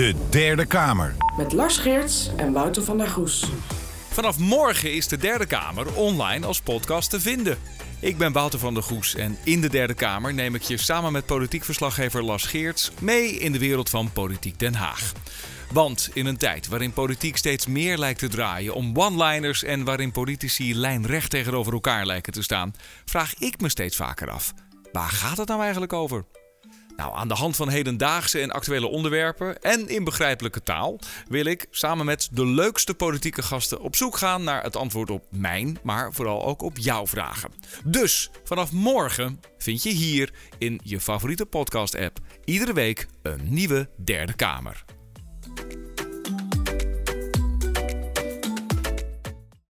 De Derde Kamer. Met Lars Geerts en Wouter van der Goes. Vanaf morgen is de Derde Kamer online als podcast te vinden. Ik ben Wouter van der Goes en in de Derde Kamer neem ik je samen met politiek verslaggever Lars Geerts mee in de wereld van Politiek Den Haag. Want in een tijd waarin politiek steeds meer lijkt te draaien om one-liners en waarin politici lijnrecht tegenover elkaar lijken te staan, vraag ik me steeds vaker af: waar gaat het nou eigenlijk over? Nou, aan de hand van hedendaagse en actuele onderwerpen en in begrijpelijke taal wil ik samen met de leukste politieke gasten op zoek gaan naar het antwoord op mijn, maar vooral ook op jouw vragen. Dus vanaf morgen vind je hier in je favoriete podcast-app iedere week een nieuwe Derde Kamer.